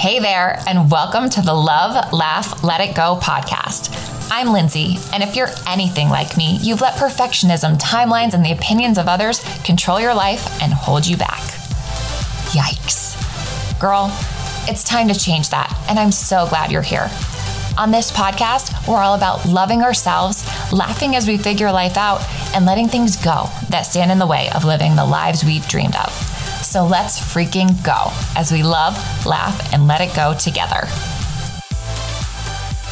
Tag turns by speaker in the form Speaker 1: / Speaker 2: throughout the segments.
Speaker 1: Hey there, and welcome to the Love, Laugh, Let It Go podcast. I'm Lindsay, and if you're anything like me, you've let perfectionism, timelines, and the opinions of others control your life and hold you back. Yikes. Girl, it's time to change that, and I'm so glad you're here. On this podcast, we're all about loving ourselves, laughing as we figure life out, and letting things go that stand in the way of living the lives we've dreamed of. So let's freaking go as we love, laugh, and let it go together.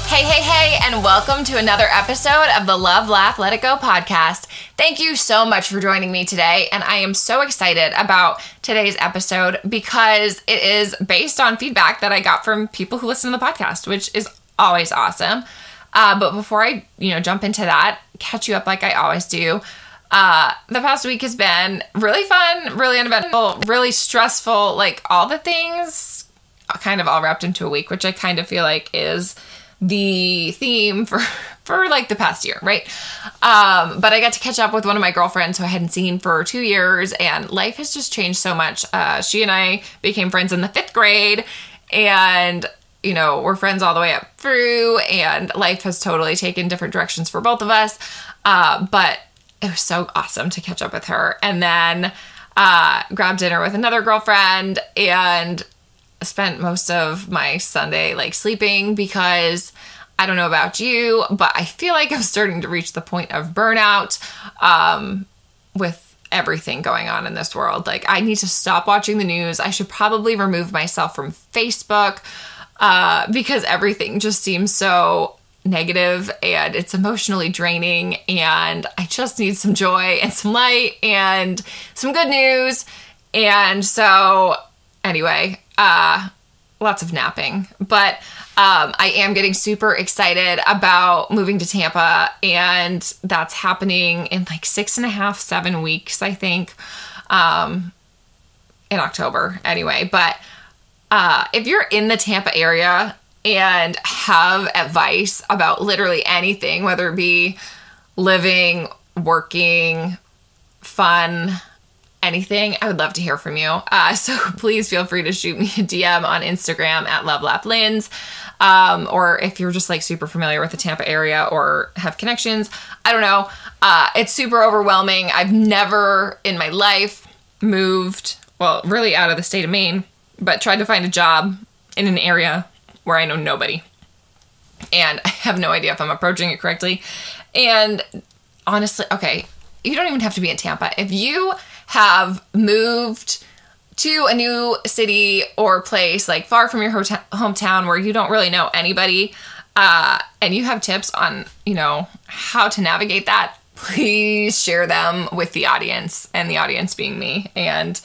Speaker 1: Hey, hey, hey, and welcome to another episode of the Love, Laugh, Let It Go podcast. Thank you so much for joining me today, and I am so excited about today's episode because it is based on feedback that I got from people who listen to the podcast, which is always awesome. Uh, but before I, you know, jump into that, catch you up like I always do. Uh, the past week has been really fun, really uneventful, really stressful, like all the things kind of all wrapped into a week, which I kind of feel like is the theme for for like the past year, right? Um, but I got to catch up with one of my girlfriends who I hadn't seen for two years, and life has just changed so much. Uh, she and I became friends in the fifth grade, and you know we're friends all the way up through, and life has totally taken different directions for both of us. Uh, but it was so awesome to catch up with her, and then uh, grab dinner with another girlfriend, and spent most of my Sunday like sleeping because I don't know about you, but I feel like I'm starting to reach the point of burnout um, with everything going on in this world. Like, I need to stop watching the news. I should probably remove myself from Facebook uh, because everything just seems so negative and it's emotionally draining. And I just need some joy and some light and some good news. And so, anyway, uh, lots of napping, but um, I am getting super excited about moving to Tampa, and that's happening in like six and a half, seven weeks, I think, um, in October anyway. But uh, if you're in the Tampa area and have advice about literally anything, whether it be living, working, fun, anything, I would love to hear from you. Uh, so please feel free to shoot me a DM on Instagram at lovelaughlinz. Um, or if you're just like super familiar with the Tampa area or have connections, I don't know. Uh, it's super overwhelming. I've never in my life moved, well, really out of the state of Maine, but tried to find a job in an area where I know nobody. And I have no idea if I'm approaching it correctly. And honestly, okay, you don't even have to be in Tampa. If you have moved to a new city or place like far from your hotel- hometown where you don't really know anybody uh, and you have tips on you know how to navigate that please share them with the audience and the audience being me and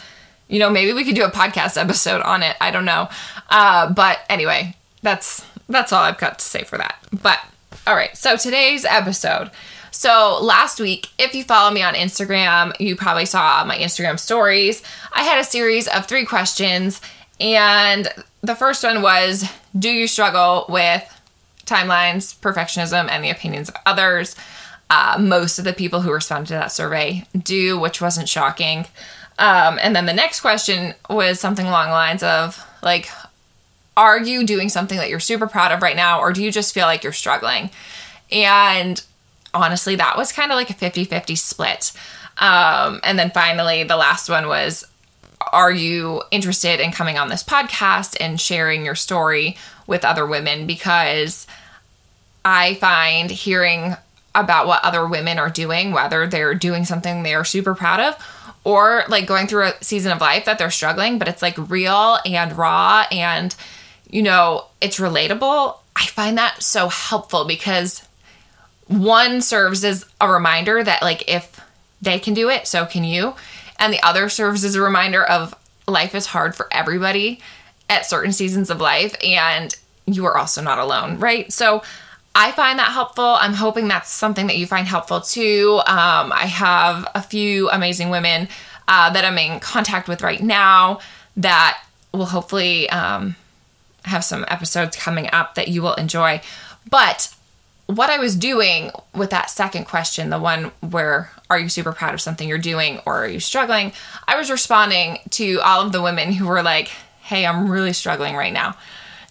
Speaker 1: you know maybe we could do a podcast episode on it i don't know uh, but anyway that's that's all i've got to say for that but all right so today's episode so last week, if you follow me on Instagram, you probably saw my Instagram stories. I had a series of three questions, and the first one was Do you struggle with timelines, perfectionism, and the opinions of others? Uh, most of the people who responded to that survey do, which wasn't shocking. Um, and then the next question was something along the lines of like, are you doing something that you're super proud of right now, or do you just feel like you're struggling? And honestly, that was kind of like a 50 50 split. Um, and then finally, the last one was Are you interested in coming on this podcast and sharing your story with other women? Because I find hearing about what other women are doing, whether they're doing something they are super proud of or like going through a season of life that they're struggling, but it's like real and raw and, you know, it's relatable. I find that so helpful because one serves as a reminder that like if they can do it, so can you. And the other serves as a reminder of life is hard for everybody at certain seasons of life and you are also not alone, right? So I find that helpful. I'm hoping that's something that you find helpful too. Um, I have a few amazing women uh, that I'm in contact with right now that will hopefully um, have some episodes coming up that you will enjoy. But what I was doing with that second question, the one where are you super proud of something you're doing or are you struggling? I was responding to all of the women who were like, hey, I'm really struggling right now.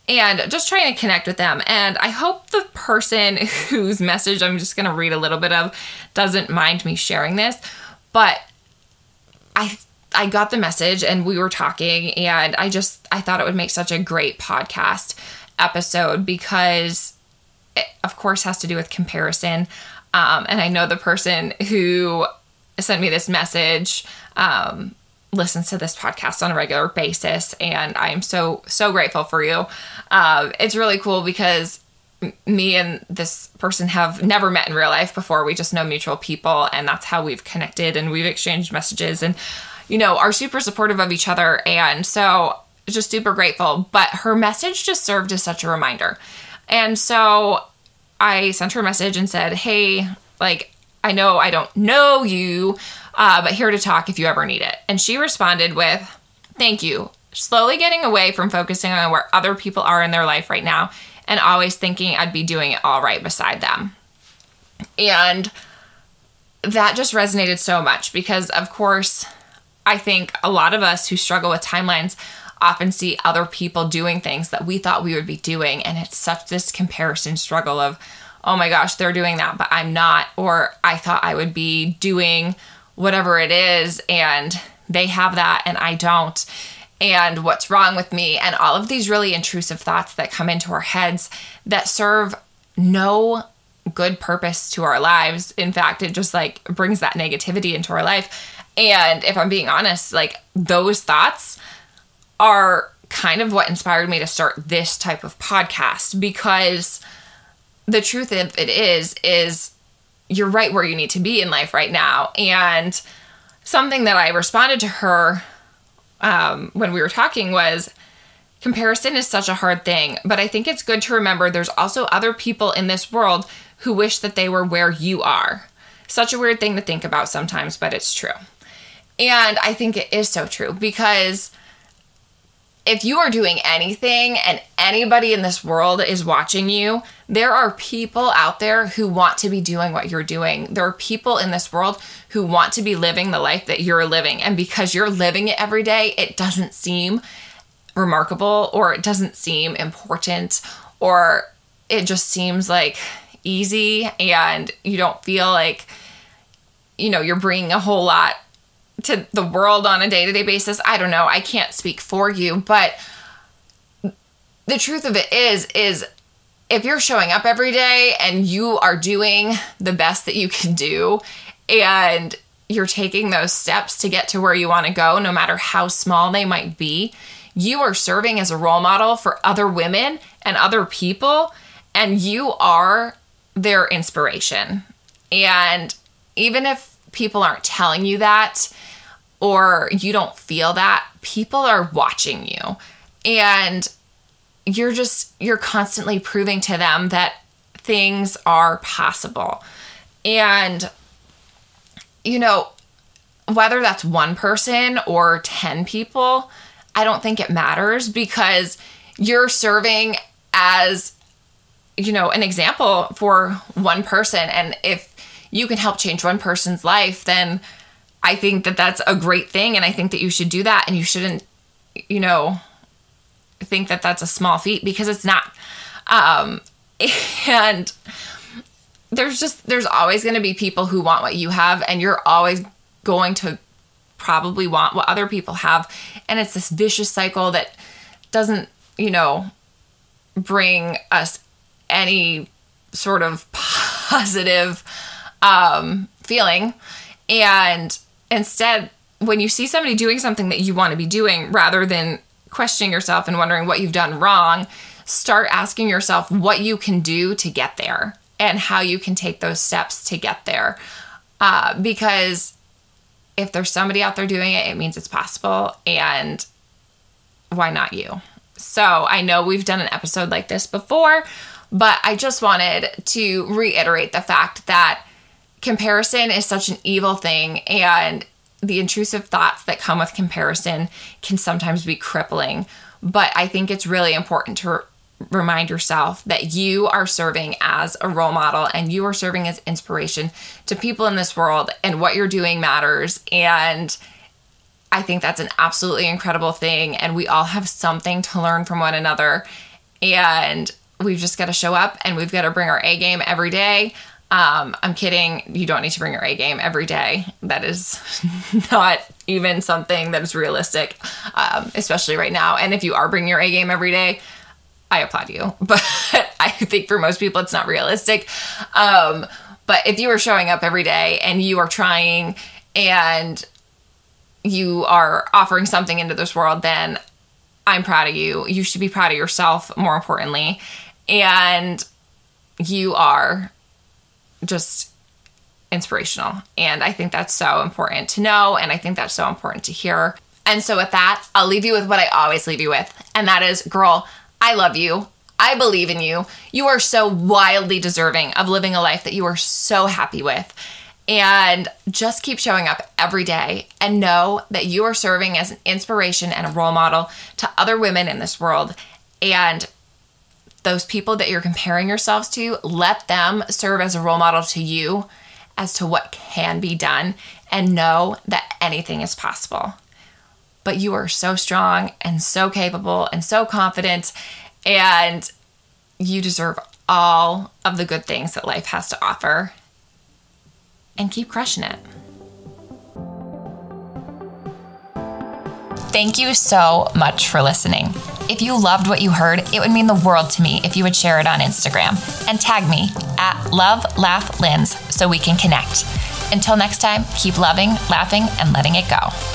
Speaker 1: And just trying to connect with them. And I hope the person whose message I'm just going to read a little bit of doesn't mind me sharing this. But I I got the message and we were talking and I just I thought it would make such a great podcast episode because it of course has to do with comparison. Um, and I know the person who sent me this message um, listens to this podcast on a regular basis, and I am so so grateful for you. Uh, it's really cool because me and this person have never met in real life before. We just know mutual people, and that's how we've connected and we've exchanged messages and, you know, are super supportive of each other. And so, just super grateful. But her message just served as such a reminder. And so, I sent her a message and said, Hey, like, I know I don't know you, uh, but here to talk if you ever need it. And she responded with, Thank you. Slowly getting away from focusing on where other people are in their life right now and always thinking I'd be doing it all right beside them. And that just resonated so much because, of course, I think a lot of us who struggle with timelines often see other people doing things that we thought we would be doing. And it's such this comparison struggle of, oh my gosh, they're doing that, but I'm not. Or I thought I would be doing whatever it is, and they have that, and I don't and what's wrong with me, and all of these really intrusive thoughts that come into our heads that serve no good purpose to our lives. In fact, it just like brings that negativity into our life. And if I'm being honest, like those thoughts are kind of what inspired me to start this type of podcast because the truth of it is is you're right where you need to be in life right now and something that I responded to her um, when we were talking was comparison is such a hard thing, but I think it's good to remember there's also other people in this world who wish that they were where you are. Such a weird thing to think about sometimes, but it's true. And I think it is so true because if you are doing anything and anybody in this world is watching you, there are people out there who want to be doing what you're doing. There are people in this world who want to be living the life that you're living. And because you're living it every day, it doesn't seem remarkable or it doesn't seem important or it just seems like easy and you don't feel like, you know, you're bringing a whole lot to the world on a day to day basis. I don't know. I can't speak for you, but the truth of it is, is if you're showing up every day and you are doing the best that you can do and you're taking those steps to get to where you want to go, no matter how small they might be, you are serving as a role model for other women and other people, and you are their inspiration. And even if people aren't telling you that, or you don't feel that, people are watching you. And you're just, you're constantly proving to them that things are possible. And, you know, whether that's one person or 10 people, I don't think it matters because you're serving as, you know, an example for one person. And if you can help change one person's life, then I think that that's a great thing. And I think that you should do that. And you shouldn't, you know, think that that's a small feat because it's not. Um, and there's just, there's always going to be people who want what you have. And you're always going to probably want what other people have. And it's this vicious cycle that doesn't, you know, bring us any sort of positive um, feeling. And instead, when you see somebody doing something that you want to be doing, rather than questioning yourself and wondering what you've done wrong, start asking yourself what you can do to get there and how you can take those steps to get there. Uh, because if there's somebody out there doing it, it means it's possible. And why not you? So I know we've done an episode like this before, but I just wanted to reiterate the fact that comparison is such an evil thing and the intrusive thoughts that come with comparison can sometimes be crippling but i think it's really important to remind yourself that you are serving as a role model and you are serving as inspiration to people in this world and what you're doing matters and I think that's an absolutely incredible thing. And we all have something to learn from one another. And we've just got to show up and we've got to bring our A game every day. Um, I'm kidding. You don't need to bring your A game every day. That is not even something that is realistic, um, especially right now. And if you are bringing your A game every day, I applaud you. But I think for most people, it's not realistic. Um, but if you are showing up every day and you are trying and you are offering something into this world, then I'm proud of you. You should be proud of yourself, more importantly. And you are just inspirational. And I think that's so important to know. And I think that's so important to hear. And so, with that, I'll leave you with what I always leave you with. And that is, girl, I love you. I believe in you. You are so wildly deserving of living a life that you are so happy with. And just keep showing up every day and know that you are serving as an inspiration and a role model to other women in this world. And those people that you're comparing yourselves to, let them serve as a role model to you as to what can be done and know that anything is possible. But you are so strong and so capable and so confident, and you deserve all of the good things that life has to offer. And keep crushing it. Thank you so much for listening. If you loved what you heard, it would mean the world to me if you would share it on Instagram and tag me at Love Laugh Linz so we can connect. Until next time, keep loving, laughing, and letting it go.